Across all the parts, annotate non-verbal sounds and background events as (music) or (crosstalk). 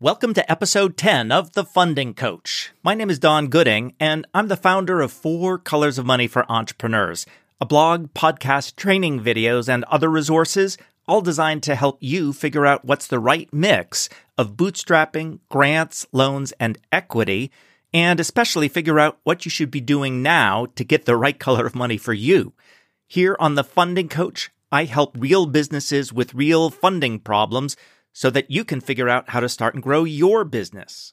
Welcome to episode 10 of The Funding Coach. My name is Don Gooding, and I'm the founder of Four Colors of Money for Entrepreneurs, a blog, podcast, training videos, and other resources, all designed to help you figure out what's the right mix of bootstrapping, grants, loans, and equity, and especially figure out what you should be doing now to get the right color of money for you. Here on The Funding Coach, I help real businesses with real funding problems so that you can figure out how to start and grow your business.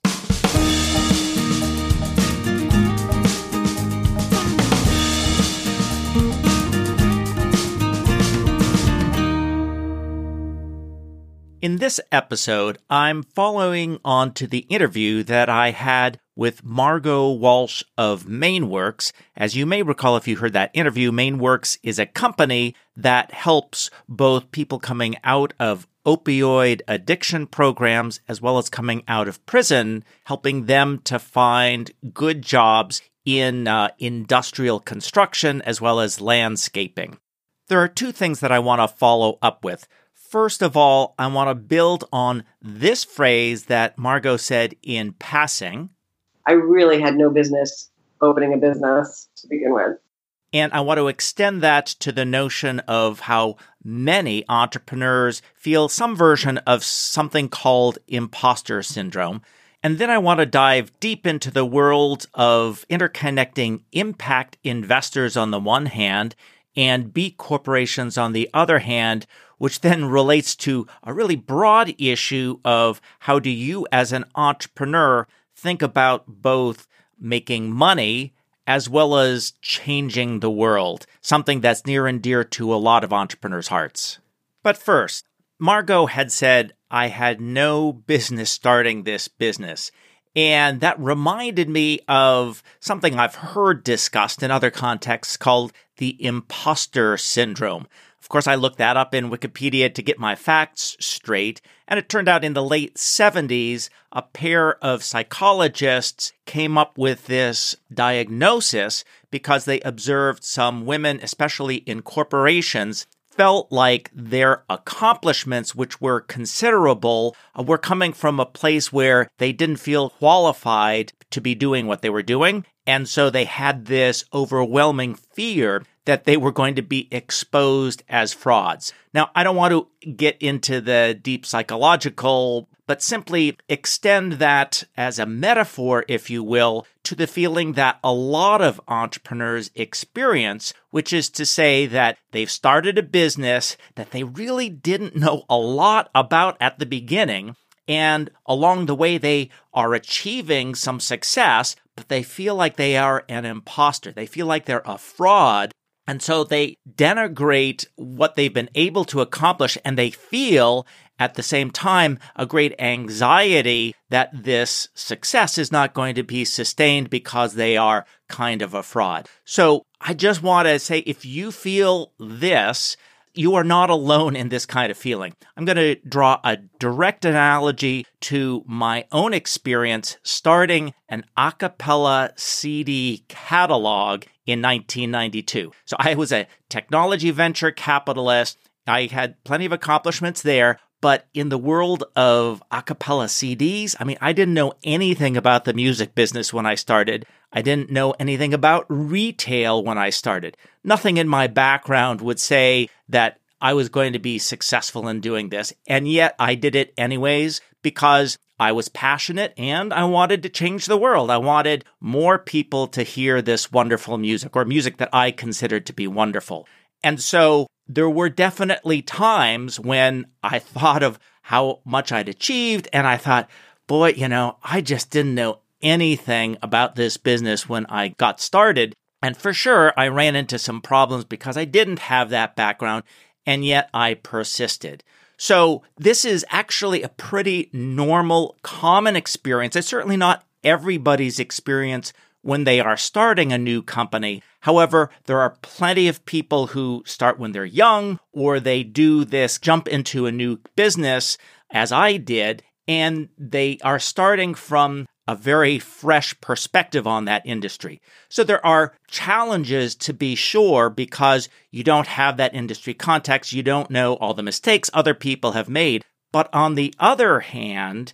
In this episode, I'm following on to the interview that I had with Margo Walsh of MaineWorks. As you may recall, if you heard that interview, MaineWorks is a company that helps both people coming out of opioid addiction programs as well as coming out of prison, helping them to find good jobs in uh, industrial construction as well as landscaping. There are two things that I want to follow up with. First of all, I want to build on this phrase that Margo said in passing. I really had no business opening a business to begin with. And I want to extend that to the notion of how many entrepreneurs feel some version of something called imposter syndrome. And then I want to dive deep into the world of interconnecting impact investors on the one hand and B corporations on the other hand, which then relates to a really broad issue of how do you as an entrepreneur think about both making money as well as changing the world, something that's near and dear to a lot of entrepreneurs' hearts. But first, Margo had said, I had no business starting this business. And that reminded me of something I've heard discussed in other contexts called the imposter syndrome. Of course, I looked that up in Wikipedia to get my facts straight, and it turned out in the late 70s, a pair of psychologists came up with this diagnosis because they observed some women, especially in corporations, felt like their accomplishments, which were considerable, uh, were coming from a place where they didn't feel qualified to be doing what they were doing. And so they had this overwhelming fear that they were going to be exposed as frauds. Now, I don't want to get into the deep psychological, but simply extend that as a metaphor, if you will, to the feeling that a lot of entrepreneurs experience, which is to say that they've started a business that they really didn't know a lot about at the beginning. And along the way, they are achieving some success, but they feel like they are an imposter. They feel like they're a fraud and so they denigrate what they've been able to accomplish and they feel at the same time a great anxiety that this success is not going to be sustained because they are kind of a fraud. So I just want to say if you feel this, you are not alone in this kind of feeling. I'm going to draw a direct analogy to my own experience starting an a cappella CD catalog in 1992. So I was a technology venture capitalist. I had plenty of accomplishments there, but in the world of a cappella CDs, I mean, I didn't know anything about the music business when I started. I didn't know anything about retail when I started. Nothing in my background would say that I was going to be successful in doing this. And yet I did it anyways because I was passionate and I wanted to change the world. I wanted more people to hear this wonderful music or music that I considered to be wonderful. And so there were definitely times when I thought of how much I'd achieved and I thought, boy, you know, I just didn't know anything about this business when I got started. And for sure, I ran into some problems because I didn't have that background and yet I persisted. So this is actually a pretty normal, common experience. It's certainly not everybody's experience when they are starting a new company. However, there are plenty of people who start when they're young or they do this jump into a new business as I did, and they are starting from a very fresh perspective on that industry. So there are challenges to be sure because you don't have that industry context. You don't know all the mistakes other people have made. But on the other hand,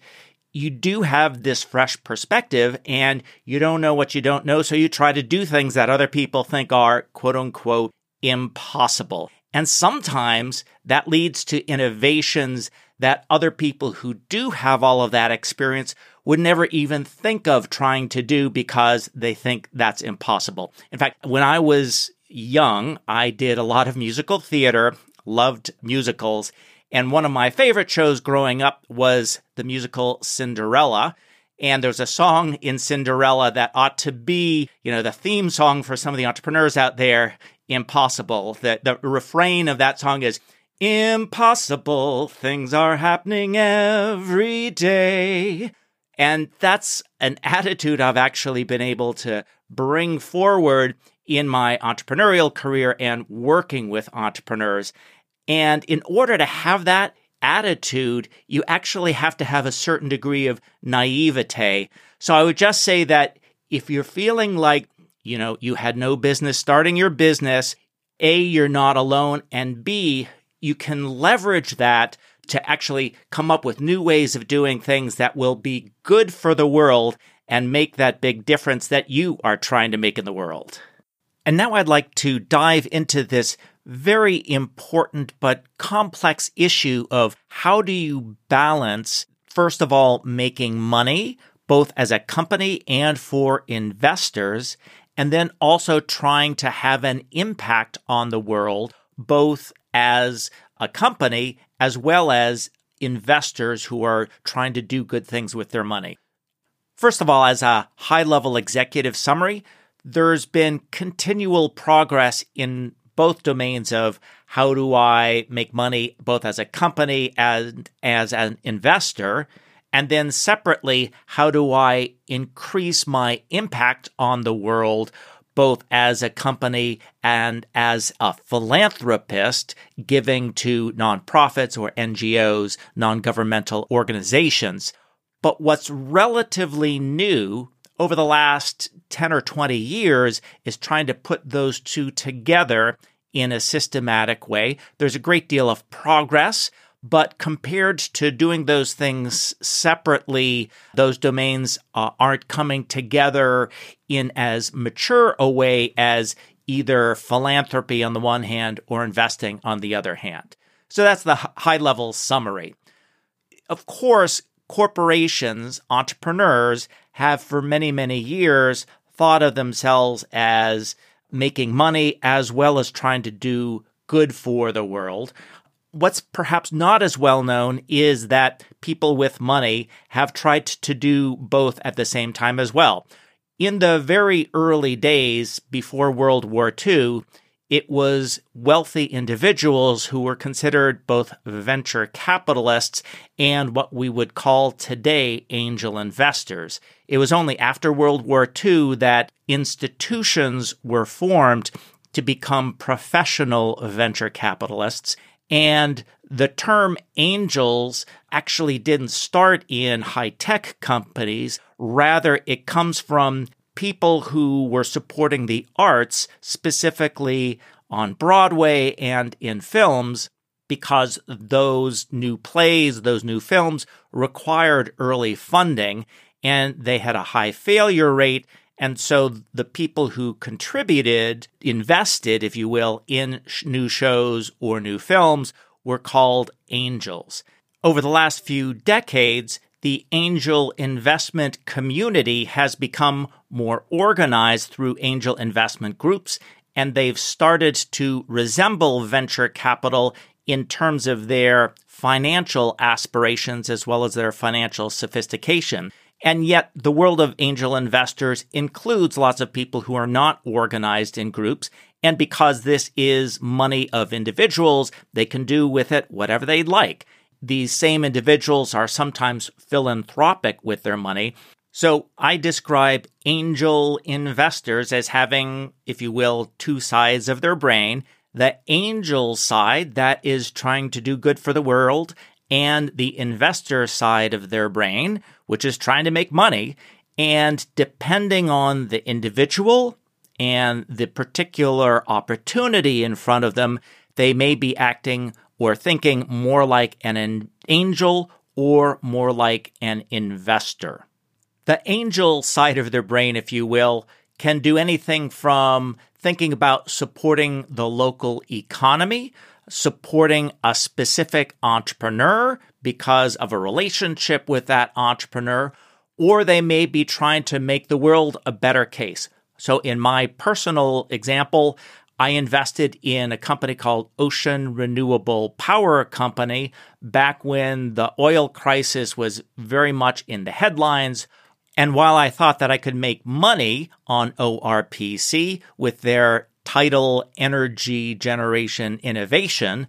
you do have this fresh perspective and you don't know what you don't know. So you try to do things that other people think are quote unquote impossible. And sometimes that leads to innovations that other people who do have all of that experience would never even think of trying to do because they think that's impossible. In fact, when I was young, I did a lot of musical theater, loved musicals, and one of my favorite shows growing up was the musical Cinderella. And there's a song in Cinderella that ought to be, you know, the theme song for some of the entrepreneurs out there, Impossible. The, the refrain of that song is, Impossible, things are happening every day. And that's an attitude I've actually been able to bring forward in my entrepreneurial career and working with entrepreneurs. And in order to have that attitude, you actually have to have a certain degree of naivete. So I would just say that if you're feeling like, you know, you had no business starting your business, A, you're not alone, and B, you can leverage that to actually come up with new ways of doing things that will be good for the world and make that big difference that you are trying to make in the world. And now I'd like to dive into this very important but complex issue of how do you balance, first of all, making money, both as a company and for investors, and then also trying to have an impact on the world, both as a company as well as investors who are trying to do good things with their money. First of all, as a high level executive summary, there's been continual progress in both domains of how do I make money both as a company and as an investor, and then separately, how do I increase my impact on the world both as a company and as a philanthropist giving to nonprofits or NGOs, non governmental organizations. But what's relatively new over the last 10 or 20 years is trying to put those two together in a systematic way. There's a great deal of progress, but compared to doing those things separately, those domains uh, aren't coming together in as mature a way as either philanthropy on the one hand or investing on the other hand. So that's the high level summary. Of course, corporations, entrepreneurs have for many, many years thought of themselves as making money as well as trying to do good for the world. What's perhaps not as well known is that people with money have tried to do both at the same time as well. In the very early days before World War II, it was wealthy individuals who were considered both venture capitalists and what we would call today angel investors. It was only after World War II that institutions were formed to become professional venture capitalists. And the term angels actually didn't start in high tech companies. Rather, it comes from people who were supporting the arts, specifically on Broadway and in films, because those new plays, those new films required early funding and they had a high failure rate. And so the people who contributed, invested, if you will, in new shows or new films were called angels. Over the last few decades, the angel investment community has become more organized through angel investment groups, and they've started to resemble venture capital in terms of their financial aspirations as well as their financial sophistication. And yet, the world of angel investors includes lots of people who are not organized in groups. And because this is money of individuals, they can do with it whatever they like these same individuals are sometimes philanthropic with their money. So I describe angel investors as having, if you will, two sides of their brain. The angel side that is trying to do good for the world and the investor side of their brain, which is trying to make money. And depending on the individual and the particular opportunity in front of them, they may be acting or thinking more like an angel or more like an investor. The angel side of their brain, if you will, can do anything from thinking about supporting the local economy, supporting a specific entrepreneur because of a relationship with that entrepreneur, or they may be trying to make the world a better case. So, in my personal example, I invested in a company called Ocean Renewable Power Company back when the oil crisis was very much in the headlines. And while I thought that I could make money on ORPC with their tidal energy generation innovation,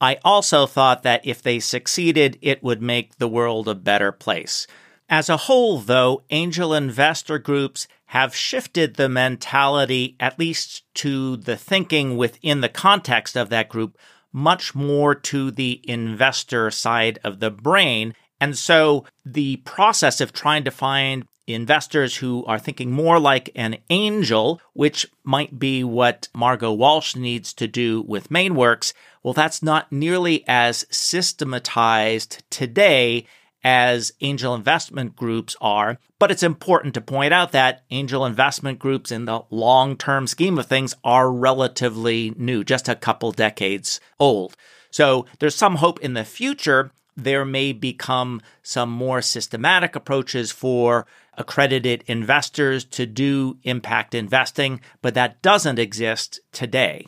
I also thought that if they succeeded, it would make the world a better place. As a whole, though, angel investor groups have shifted the mentality, at least to the thinking within the context of that group, much more to the investor side of the brain. And so the process of trying to find investors who are thinking more like an angel, which might be what Margo Walsh needs to do with MaineWorks, well, that's not nearly as systematized today as angel investment groups are. But it's important to point out that angel investment groups in the long term scheme of things are relatively new, just a couple decades old. So there's some hope in the future there may become some more systematic approaches for accredited investors to do impact investing, but that doesn't exist today.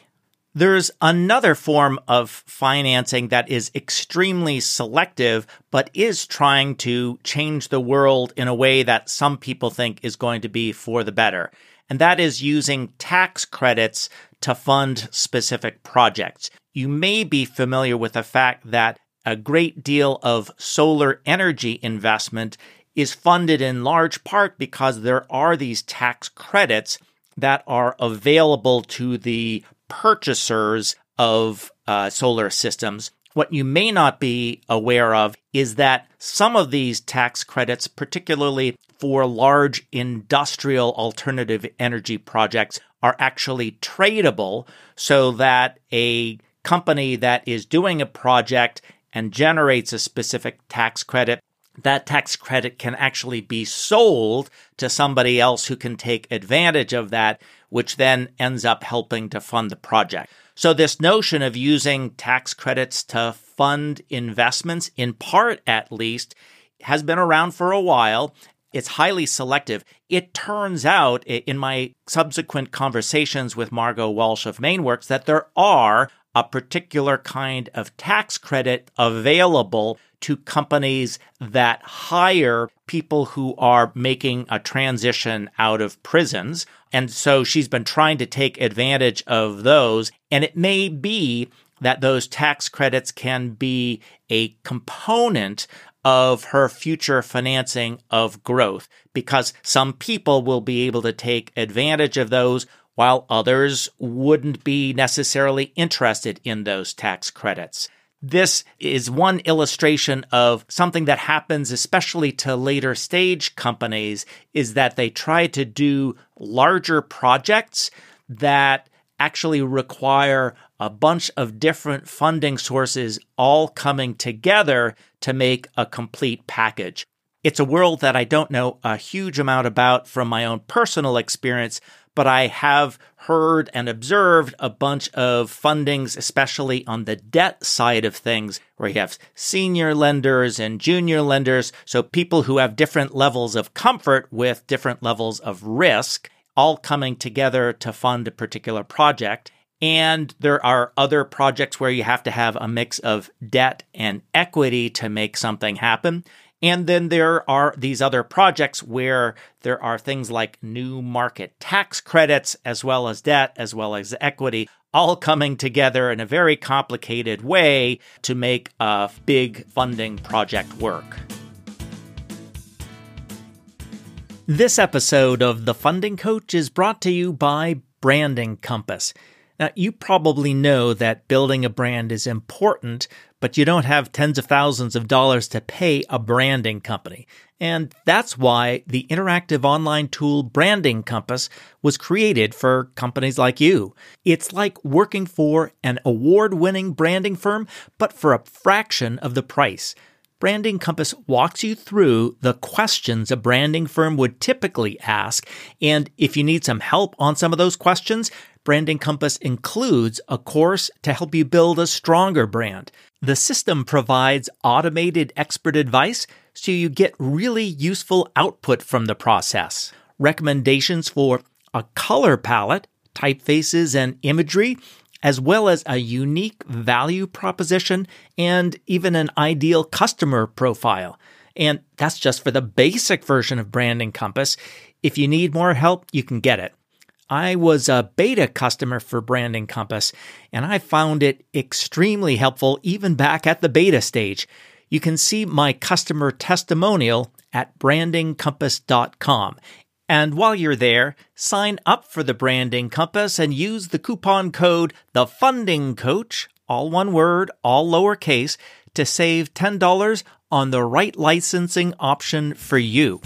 There's another form of financing that is extremely selective, but is trying to change the world in a way that some people think is going to be for the better. And that is using tax credits to fund specific projects. You may be familiar with the fact that a great deal of solar energy investment is funded in large part because there are these tax credits that are available to the purchasers of uh, solar systems. What you may not be aware of is that some of these tax credits, particularly for large industrial alternative energy projects, are actually tradable so that a company that is doing a project and generates a specific tax credit, that tax credit can actually be sold to somebody else who can take advantage of that, which then ends up helping to fund the project. So, this notion of using tax credits to fund investments, in part at least, has been around for a while. It's highly selective. It turns out, in my subsequent conversations with Margo Walsh of MaineWorks, that there are a particular kind of tax credit available to companies that hire people who are making a transition out of prisons. And so she's been trying to take advantage of those. And it may be that those tax credits can be a component of her future financing of growth because some people will be able to take advantage of those while others wouldn't be necessarily interested in those tax credits. This is one illustration of something that happens, especially to later stage companies, is that they try to do larger projects that actually require a bunch of different funding sources all coming together to make a complete package. It's a world that I don't know a huge amount about from my own personal experience, but I have heard and observed a bunch of fundings, especially on the debt side of things, where you have senior lenders and junior lenders. So people who have different levels of comfort with different levels of risk, all coming together to fund a particular project. And there are other projects where you have to have a mix of debt and equity to make something happen. And then there are these other projects where there are things like new market tax credits, as well as debt, as well as equity, all coming together in a very complicated way to make a big funding project work. This episode of The Funding Coach is brought to you by Branding Compass. Now, you probably know that building a brand is important, but you don't have tens of thousands of dollars to pay a branding company. And that's why the interactive online tool Branding Compass was created for companies like you. It's like working for an award winning branding firm, but for a fraction of the price. Branding Compass walks you through the questions a branding firm would typically ask. And if you need some help on some of those questions, Branding Compass includes a course to help you build a stronger brand. The system provides automated expert advice so you get really useful output from the process. Recommendations for a color palette, typefaces, and imagery as well as a unique value proposition and even an ideal customer profile. And that's just for the basic version of Branding Compass. If you need more help, you can get it. I was a beta customer for Branding Compass, and I found it extremely helpful even back at the beta stage. You can see my customer testimonial at brandingcompass.com. And while you're there, sign up for the Branding Compass and use the coupon code The Funding Coach, all one word, all lowercase, to save $10 on the right licensing option for you.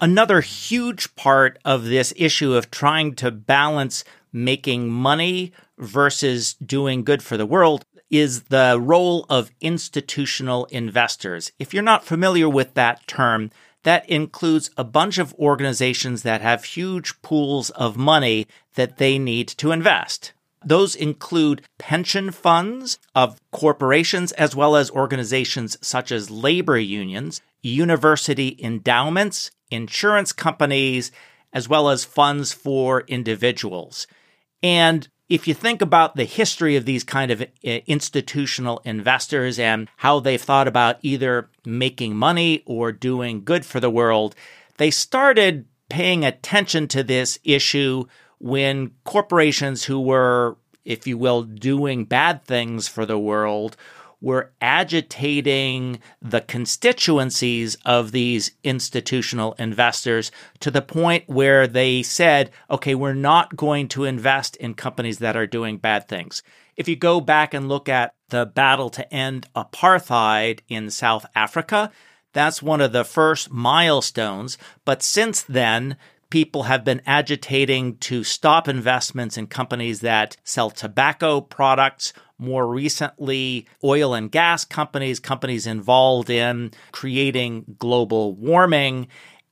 Another huge part of this issue of trying to balance making money versus doing good for the world is the role of institutional investors. If you're not familiar with that term, that includes a bunch of organizations that have huge pools of money that they need to invest. Those include pension funds of corporations as well as organizations such as labor unions, university endowments, insurance companies, as well as funds for individuals. And if you think about the history of these kind of uh, institutional investors and how they've thought about either making money or doing good for the world, they started paying attention to this issue when corporations who were, if you will, doing bad things for the world were agitating the constituencies of these institutional investors to the point where they said, okay, we're not going to invest in companies that are doing bad things. If you go back and look at the battle to end apartheid in South Africa, that's one of the first milestones. But since then, people have been agitating to stop investments in companies that sell tobacco products more recently, oil and gas companies, companies involved in creating global warming.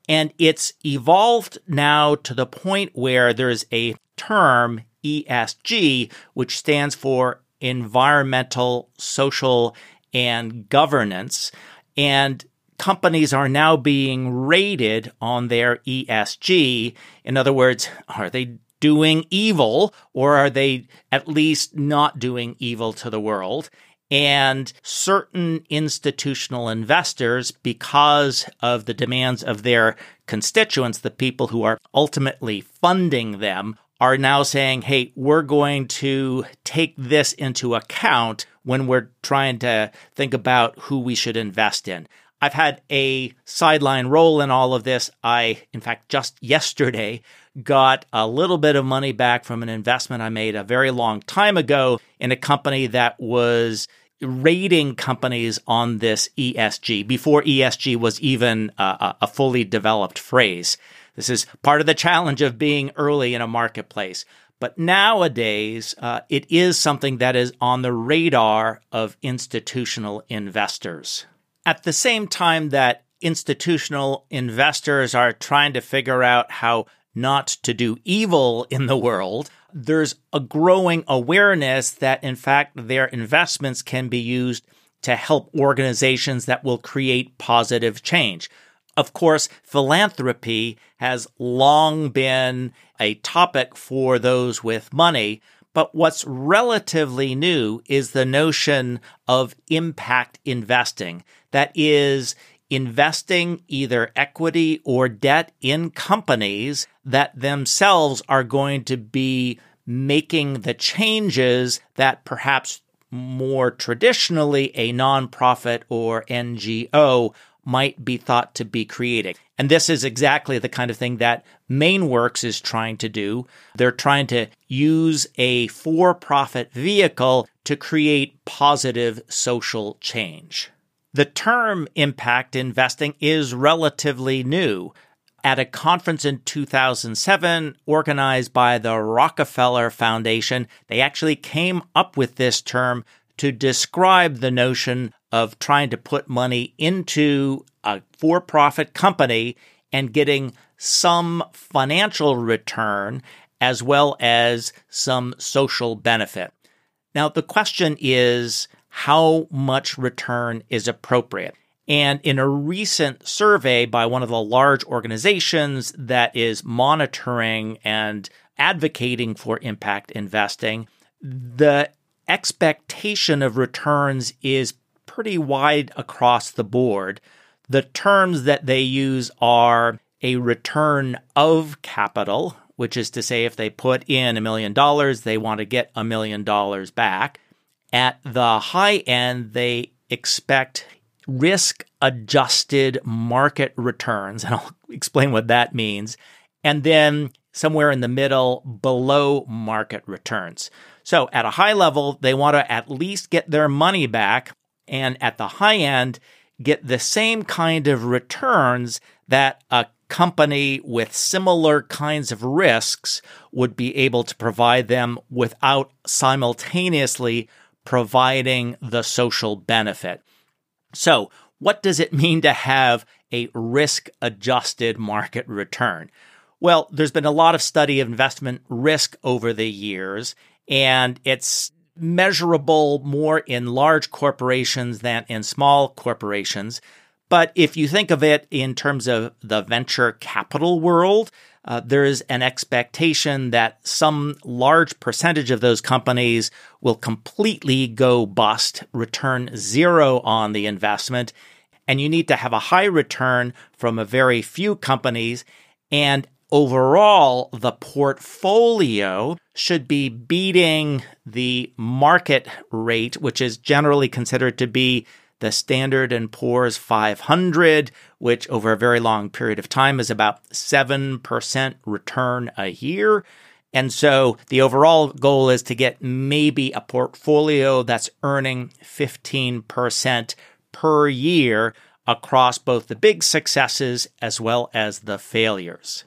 And it's evolved now to the point where there's a term, ESG, which stands for environmental, social, and governance. And companies are now being rated on their ESG. In other words, are they doing evil or are they at least not doing evil to the world? And certain institutional investors, because of the demands of their constituents, the people who are ultimately funding them, are now saying, hey, we're going to take this into account when we're trying to think about who we should invest in. I've had a sideline role in all of this. I, in fact, just yesterday got a little bit of money back from an investment I made a very long time ago in a company that was rating companies on this ESG before ESG was even a, a fully developed phrase. This is part of the challenge of being early in a marketplace. But nowadays, uh, it is something that is on the radar of institutional investors. At the same time that institutional investors are trying to figure out how not to do evil in the world, there's a growing awareness that, in fact, their investments can be used to help organizations that will create positive change. Of course, philanthropy has long been a topic for those with money, but what's relatively new is the notion of impact investing. That is, investing either equity or debt in companies that themselves are going to be making the changes that perhaps more traditionally a nonprofit or NGO might be thought to be creating. And this is exactly the kind of thing that MaineWorks is trying to do. They're trying to use a for profit vehicle to create positive social change. The term impact investing is relatively new. at a conference in 2007 organized by the Rockefeller Foundation, they actually came up with this term to describe the notion of trying to put money into a for profit company and getting some financial return as well as some social benefit. Now, the question is how much return is appropriate? And in a recent survey by one of the large organizations that is monitoring and advocating for impact investing, the expectation of returns is pretty wide across the board. The terms that they use are a return of capital, which is to say, if they put in a million dollars, they want to get a million dollars back. At the high end, they expect risk adjusted market returns. And I'll (laughs) explain what that means. And then somewhere in the middle, below market returns. So at a high level, they want to at least get their money back. And at the high end, get the same kind of returns that a company with similar kinds of risks would be able to provide them without simultaneously providing the social benefit. So, what does it (laughs) mean to have a risk adjusted market return? Well, there's been a lot of study of investment risk over the years, and it's measurable more in large corporations than in small corporations. But if you think of it in terms of the venture capital world, uh, there is an expectation that some large percentage of those companies will completely go bust, return zero on the investment, and you need to have a high return from a very few companies. And overall, the portfolio should be beating the market rate, which is generally considered to be the Standard and Poor's 500, which over a very long period of time is about 7% return a year. And so the overall goal is to get maybe a portfolio that's earning 15% per year across both the big successes as well as the failures.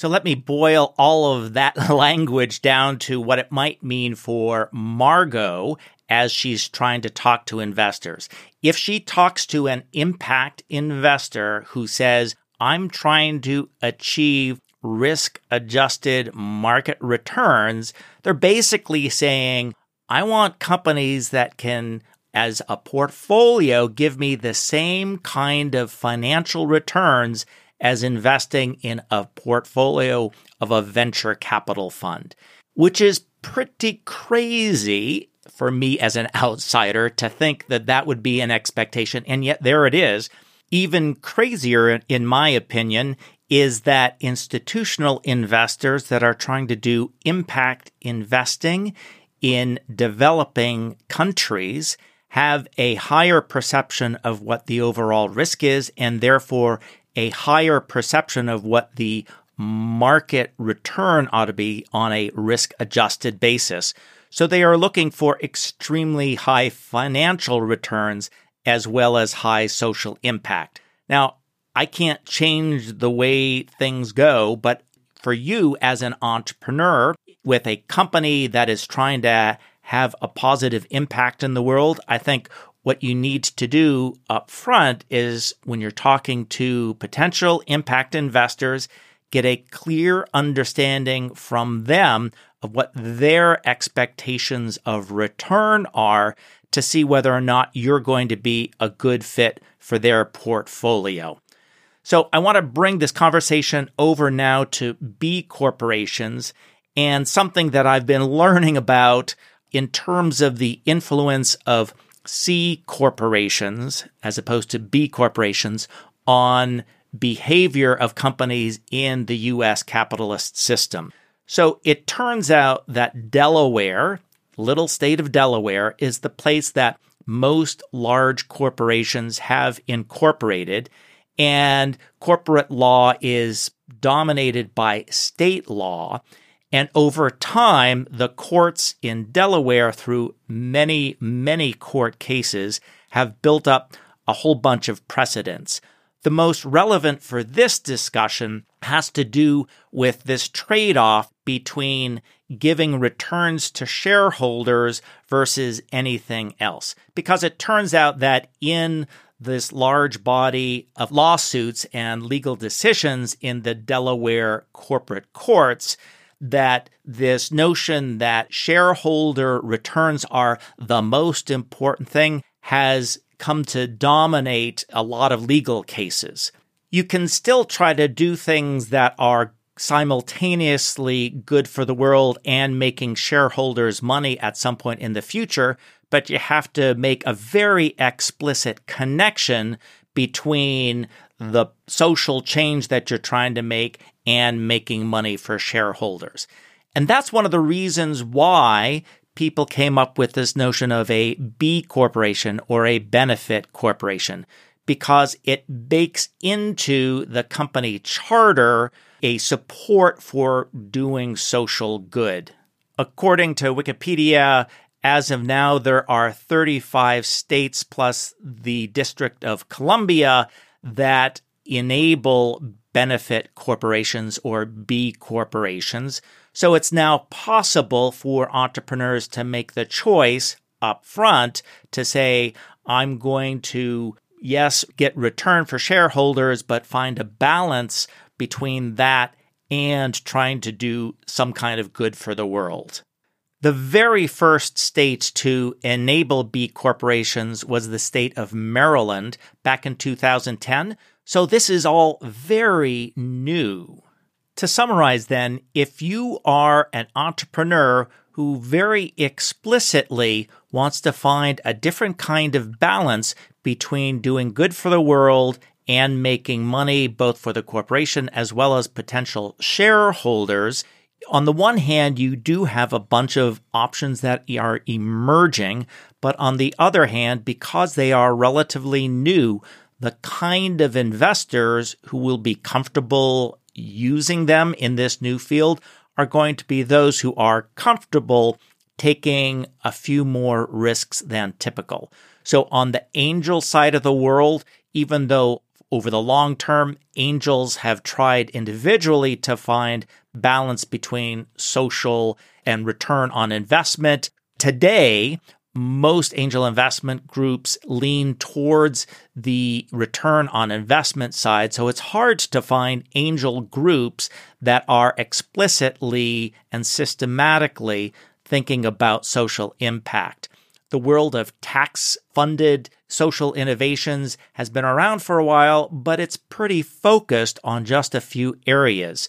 So let me boil all of that (laughs) language down to what it might mean for Margo as she's trying to talk to investors. If she talks to an impact investor who says, I'm trying to achieve risk adjusted market returns, they're basically saying, I want companies that can, as a portfolio, give me the same kind of financial returns as investing in a portfolio of a venture capital fund, which is pretty crazy for me as an outsider to think that that would be an expectation. And yet there it is. Even crazier, in my opinion, is that institutional investors that are trying to do impact investing in developing countries have a higher perception of what the overall risk is and therefore a higher perception of what the market return ought to be on a risk adjusted basis. So they are looking for extremely high financial returns as well as high social impact. Now, I can't change the way things go, but for you as an entrepreneur with a company that is trying to have a positive impact in the world, I think what you need to do up front is when you're talking to potential impact investors, get a clear understanding from them of what their expectations of return are to see whether or not you're going to be a good fit for their portfolio. So I want to bring this conversation over now to B corporations and something that I've been learning about in terms of the influence of C corporations as opposed to B corporations on behavior of companies in the US capitalist system. So it turns out that Delaware, little state of Delaware, is the place that most large corporations have incorporated, and corporate law is dominated by state law. And over time, the courts in Delaware, through many, many court cases, have built up a whole bunch of precedents. The most relevant for this discussion has to do with this trade off between giving returns to shareholders versus anything else. Because it turns out that in this large body of lawsuits and legal decisions in the Delaware corporate courts, that this notion that shareholder returns are the most important thing has come to dominate a lot of legal cases. You can still try to do things that are simultaneously good for the world and making shareholders money at some point in the future, but you have to make a very explicit connection between the social change that you're trying to make and making money for shareholders. And that's one of the reasons why people came up with this notion of a B corporation or a benefit corporation because it bakes into the company charter a support for doing social good. According to Wikipedia, as of now, there are 35 states plus the District of Columbia that enable benefit corporations or B corporations. So it's now possible for entrepreneurs to make the choice up front to say, I'm going to, yes, get return for shareholders, but find a balance between that and trying to do some kind of good for the world. The very first state to enable B corporations was the state of Maryland back in 2010. So this is all very new. To summarize, then, if you are an entrepreneur who very explicitly wants to find a different kind of balance between doing good for the world and making money both for the corporation as well as potential shareholders, on the one hand, you do have a bunch of options that are emerging, but on the other hand, because they are relatively new, the kind of investors who will be comfortable using them in this new field are going to be those who are comfortable taking a few more risks than typical. So on the angel side of the world, even though over the long term, angels have tried individually to find balance between social and return on investment. Today, most angel investment groups lean towards the return on investment side. So it's hard to find angel groups that are explicitly and systematically thinking about social impact. The world of tax funded social innovations has been around for a while, but it's pretty focused on just a few areas.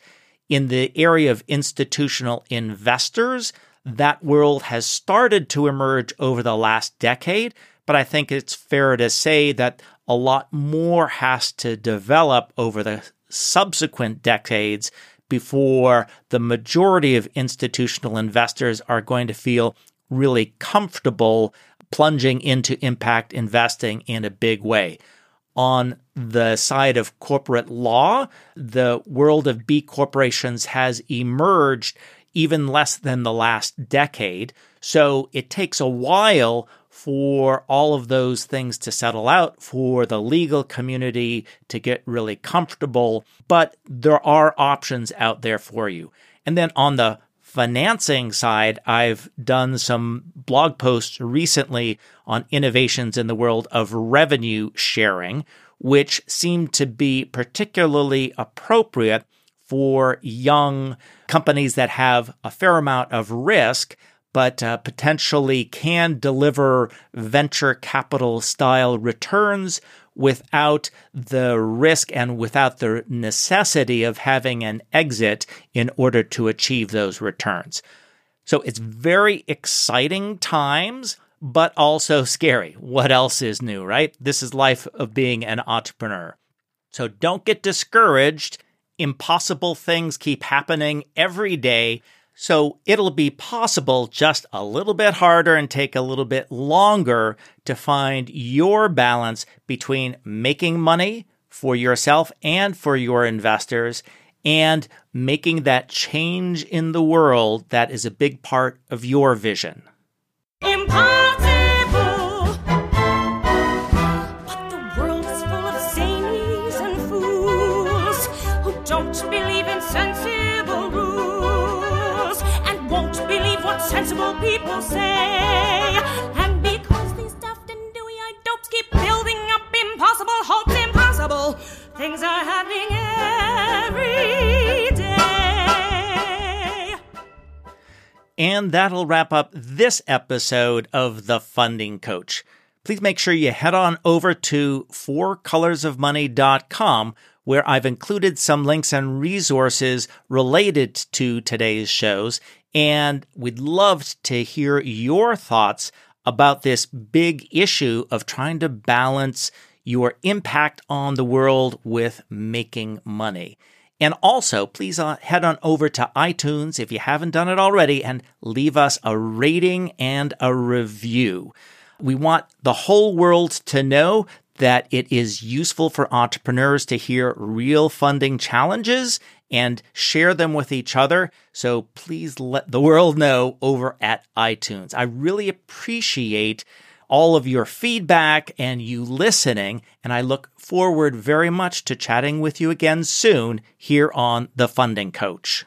In the area of institutional investors, that world has started to emerge over the last decade, but I think it's fair to say that a lot more has to develop over the subsequent decades before the majority of institutional investors are going to feel really comfortable plunging into impact investing in a big way. On the side of corporate law, the world of B corporations has emerged even less than the last decade. So it takes a while for all of those things to settle out, for the legal community to get really comfortable, but there are options out there for you. And then on the financing side, I've done some blog posts recently on innovations in the world of revenue sharing, which seem to be particularly appropriate for young companies that have a fair amount of risk, but uh, potentially can deliver venture capital style returns without the risk and without the necessity of having an exit in order to achieve those returns. So it's very exciting times, but also scary. What else is new, right? This is life of being an entrepreneur. So don't get discouraged impossible things keep happening every day. So it'll be possible just a little bit harder and take a little bit longer to find your balance between making money for yourself and for your investors and making that change in the world that is a big part of your vision. Impossible! Impossible things are happening every day. And that'll wrap up this episode of The Funding Coach. Please make sure you head on over to fourcolorsofmoney.com where I've included some links and resources related to today's shows. And we'd love to hear your thoughts about this big issue of trying to balance your impact on the world with making money. And also, please uh, head on over to iTunes if you haven't done it already and leave us a rating and a review. We want the whole world to know that it is useful for entrepreneurs to hear real funding challenges and share them with each other. So please let the world know over at iTunes. I really appreciate all of your feedback and you listening, and I look forward very much to chatting with you again soon here on The Funding Coach.